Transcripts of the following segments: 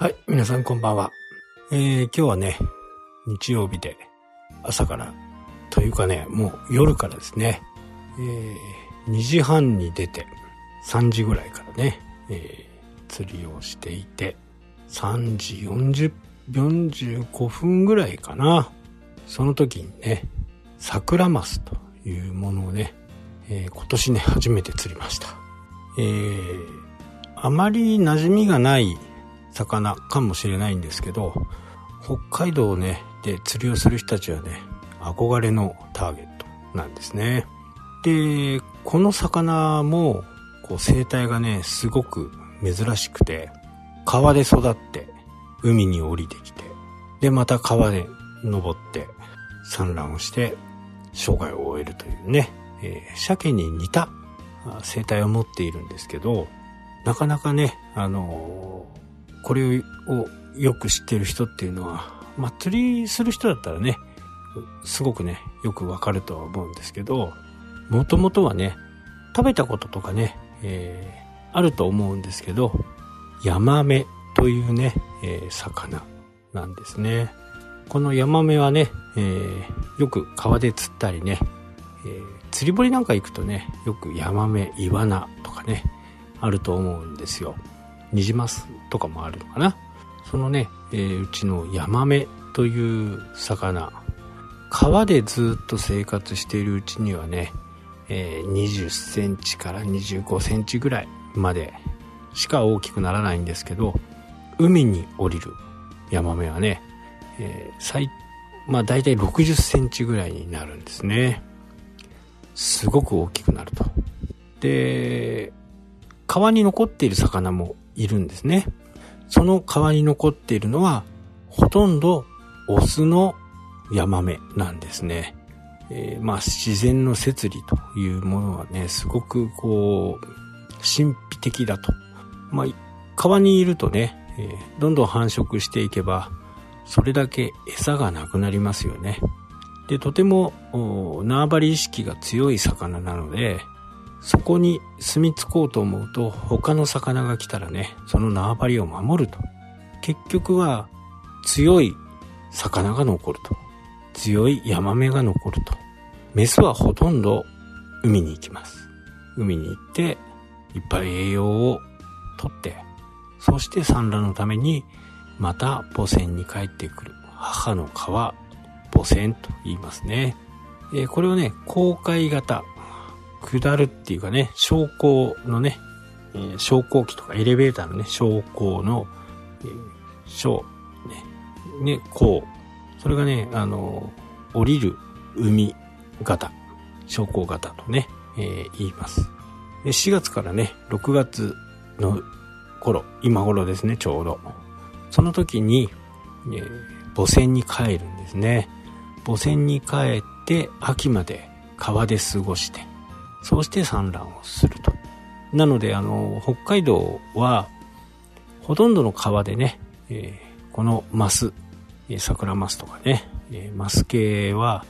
はい、皆さんこんばんは。えー、今日はね、日曜日で朝から、というかね、もう夜からですね、えー、2時半に出て、3時ぐらいからね、えー、釣りをしていて、3時40、45分ぐらいかな。その時にね、桜マスというものをね、えー、今年ね、初めて釣りました。えー、あまり馴染みがない魚かもしれないんですけど、北海道ね、で釣りをする人たちはね、憧れのターゲットなんですね。で、この魚も、こう生態がね、すごく珍しくて、川で育って海に降りてきて、で、また川で登って産卵をして生涯を終えるというね、えー、鮭に似た生態を持っているんですけど、なかなかね、あのー、これをよく知ってる人っていうのは、まあ、釣りする人だったらね、すごくね、よくわかるとは思うんですけど、もともとはね、食べたこととかね、えー、あると思うんですけど、ヤマメというね、えー、魚なんですね。このヤマメはね、えー、よく川で釣ったりね、え、釣り堀なんか行くとね、よくヤマメ、イワナとかね、あると思うんですよ。ニジマスとかもあるのかな。そのね、えー、うちのヤマメという魚、川でずっと生活しているうちにはね、えー、20センチから25センチぐらいまでしか大きくならないんですけど、海に降りるヤマメはね、えー、最、まあ大体60センチぐらいになるんですね。すごく大きくなると。で、川に残っている魚もいるんですね。その川に残っているのは、ほとんどオスのヤマメなんですね。えー、まあ自然の摂理というものはね、すごくこう、神秘的だと。まあ、川にいるとね、えー、どんどん繁殖していけば、それだけ餌がなくなりますよね。で、とても縄張り意識が強い魚なので、そこに住み着こうと思うと他の魚が来たらね、その縄張りを守ると。結局は強い魚が残ると。強いヤマメが残ると。メスはほとんど海に行きます。海に行っていっぱい栄養をとって、そして産卵のためにまた母船に帰ってくる。母の川、母船と言いますね。えー、これをね、航海型、下るっていうかね、昇降のね、えー、昇降機とかエレベーターのね、昇降の、えー、昇、ね、ね、こう。それがね、あの降りる海型、昇降型とね、えー、言います。で4月からね、6月の頃、今頃ですね、ちょうど。その時に、えー、母船に帰るんですね。母船に帰って秋まで川で過ごして、そうして産卵をすると。なので、あの、北海道は、ほとんどの川でね、えー、このマス、桜マスとかね、えー、マス系は、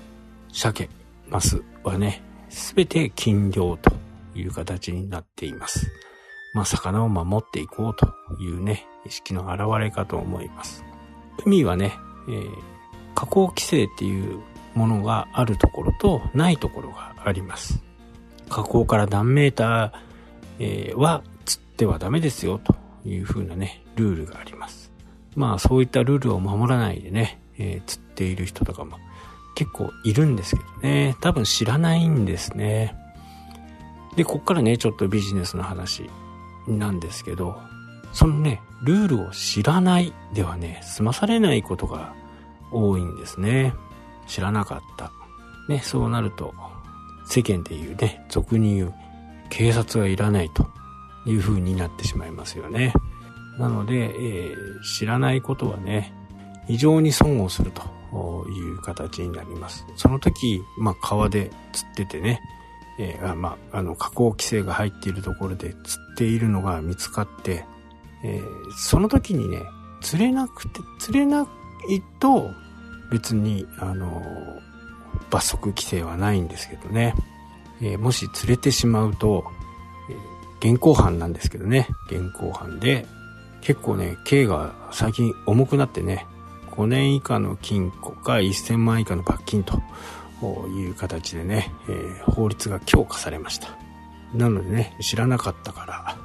鮭、マスはね、すべて禁漁という形になっています。まあ、魚を守っていこうというね、意識の表れかと思います。海はね、えー、加工規制っていうものがあるところとないところがあります。河口から何メーター、えー、は釣ってはダメですよというふうなね、ルールがあります。まあそういったルールを守らないでね、えー、釣っている人とかも結構いるんですけどね、多分知らないんですね。で、こっからね、ちょっとビジネスの話なんですけど、そのね、ルールを知らないではね、済まされないことが多いんですね。知らなかった。ね、そうなると、世間で言うね、俗に言う、警察はいらないという風になってしまいますよね。なので、えー、知らないことはね、非常に損をするという形になります。その時、まあ、川で釣っててね、えー、まあ、あの、加工規制が入っているところで釣っているのが見つかって、えー、その時にね、釣れなくて、釣れないと、別に、あの罰則規制はないんですけどね。えー、もし連れてしまうと、えー、現行犯なんですけどね。現行犯で、結構ね、刑が最近重くなってね、5年以下の禁錮か1000万以下の罰金という形でね、えー、法律が強化されました。なのでね、知らなかったから、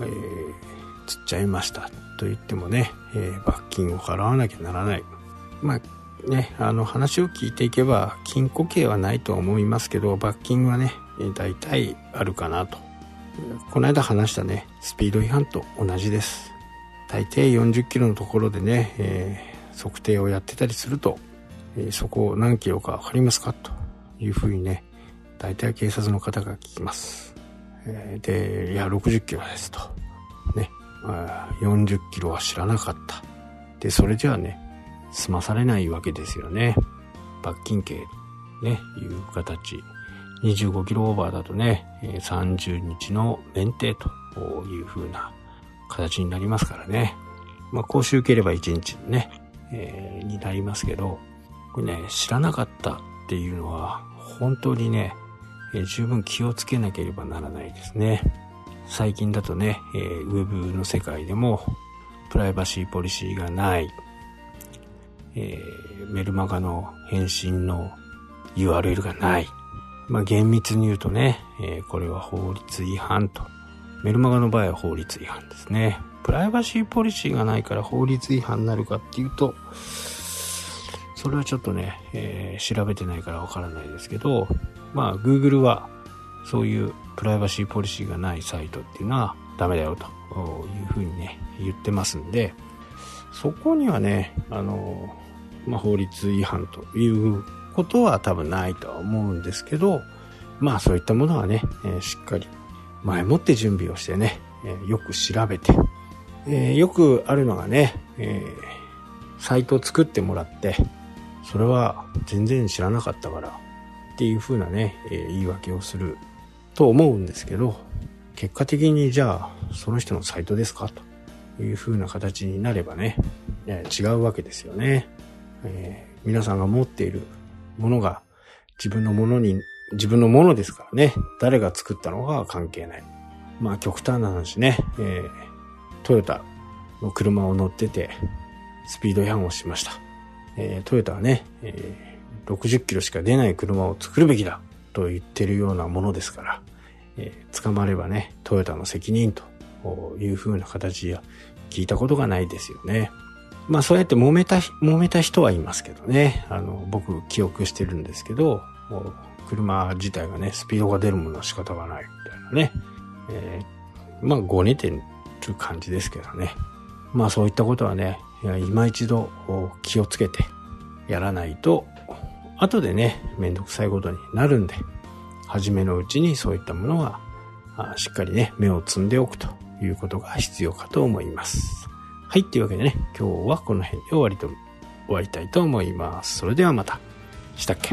えー、釣っちゃいましたと言ってもね、えー、罰金を払わなきゃならない。まあね、あの話を聞いていけば、禁錮刑はないとは思いますけど、罰金はね、大体あるかなと。この間話したね、スピード違反と同じです。大抵40キロのところでね、えー、測定をやってたりすると、えー、そこを何キロかわかりますかというふうにね、大体警察の方が聞きます。えー、で、いや、60キロですと。ね、40キロは知らなかった。で、それじゃあね、済まされないわけですよね。罰金刑、ね、いう形。25キロオーバーだとね、30日の免停という風な形になりますからね。まあ、講習受ければ1日ね、えー、になりますけど、これね、知らなかったっていうのは、本当にね、えー、十分気をつけなければならないですね。最近だとね、えー、ウェブの世界でも、プライバシーポリシーがない、えー、メルマガの返信の URL がない。まあ、厳密に言うとね、えー、これは法律違反とメルマガの場合は法律違反ですね。プライバシーポリシーがないから法律違反になるかっていうと、それはちょっとね、えー、調べてないからわからないですけど、まあ、Google はそういうプライバシーポリシーがないサイトっていうのはダメだよというふうにね、言ってますんで、そこにはね、あの、まあ、法律違反ということは多分ないとは思うんですけど、まあそういったものはね、えー、しっかり前もって準備をしてね、えよく調べて、えよくあるのがね、えサイトを作ってもらって、それは全然知らなかったからっていう風なね、え言い訳をすると思うんですけど、結果的にじゃあその人のサイトですか？という風な形になればね、違うわけですよね。えー、皆さんが持っているものが自分のものに自分のものですからね。誰が作ったのかは関係ない。まあ極端な話ね、えー、トヨタの車を乗ってて、スピード違反をしました。えー、トヨタはね、えー、60キロしか出ない車を作るべきだと言ってるようなものですから、えー、捕まればね、トヨタの責任という風な形や聞いたことがないですよね。まあそうやって揉めた、揉めた人はいますけどね。あの、僕記憶してるんですけど、車自体がね、スピードが出るものは仕方がないみたいなね。えー、まあ、ごねてる感じですけどね。まあ、そういったことはね、今一度気をつけてやらないと、後でね、めんどくさいことになるんで、初めのうちにそういったものは、しっかりね、目を積んでおくということが必要かと思います。はい、というわけでね、今日はこの辺で終わりと、終わりたいと思います。それではまた。したっけ？